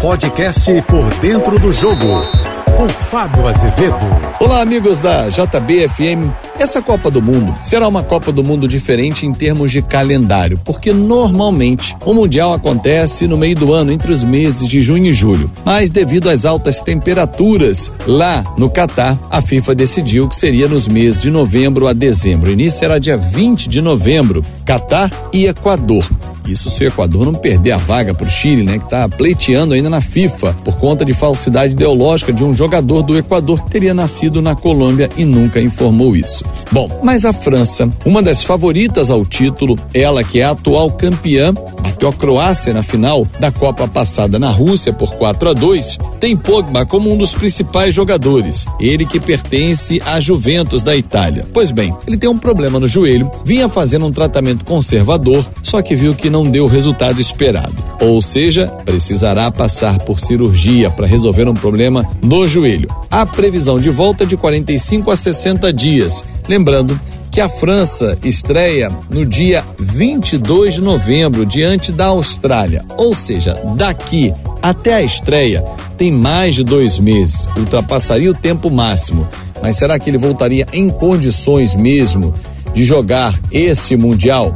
Podcast Por Dentro do Jogo, com Fábio Azevedo. Olá, amigos da JBFM. Essa Copa do Mundo será uma Copa do Mundo diferente em termos de calendário, porque normalmente o Mundial acontece no meio do ano, entre os meses de junho e julho. Mas devido às altas temperaturas lá no Catar, a FIFA decidiu que seria nos meses de novembro a dezembro. O início será dia 20 de novembro, Catar e Equador. Isso se o Equador não perder a vaga para o Chile, né, que está pleiteando ainda na FIFA por conta de falsidade ideológica de um jogador do Equador que teria nascido na Colômbia e nunca informou isso. Bom, mas a França, uma das favoritas ao título, ela que é a atual campeã, bateu a Croácia na final da Copa passada na Rússia por 4 a 2, tem Pogba como um dos principais jogadores. Ele que pertence à Juventus da Itália. Pois bem, ele tem um problema no joelho, vinha fazendo um tratamento conservador, só que viu que não deu o resultado esperado. Ou seja, precisará passar por cirurgia para resolver um problema no joelho. A previsão de volta é de 45 a 60 dias. Lembrando que a França estreia no dia 22 de novembro diante da Austrália. Ou seja, daqui até a estreia tem mais de dois meses, ultrapassaria o tempo máximo. Mas será que ele voltaria em condições mesmo de jogar este Mundial?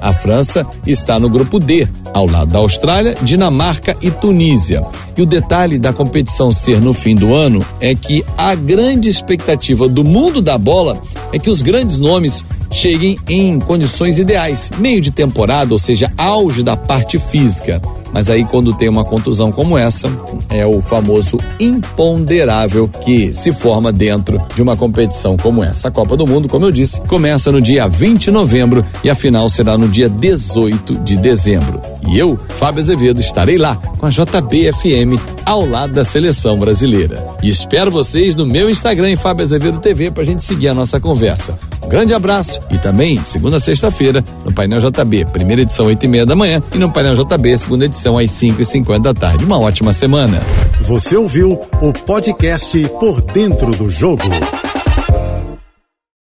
A França está no grupo D, ao lado da Austrália, Dinamarca e Tunísia. E o detalhe da competição ser no fim do ano é que a grande expectativa do mundo da bola é que os grandes nomes cheguem em condições ideais, meio de temporada, ou seja, auge da parte física. Mas aí, quando tem uma contusão como essa, é o famoso imponderável que se forma dentro de uma competição como essa. A Copa do Mundo, como eu disse, começa no dia 20 de novembro e a final será no dia 18 de dezembro. E eu, Fábio Azevedo, estarei lá com a JBFM ao lado da seleção brasileira. E espero vocês no meu Instagram, Fábio Azevedo TV, para a gente seguir a nossa conversa. Um grande abraço e também, segunda sexta-feira, no Painel JB, primeira edição, oito e meia da manhã, e no Painel JB, segunda edição, às cinco e cinquenta da tarde. Uma ótima semana. Você ouviu o podcast Por Dentro do Jogo.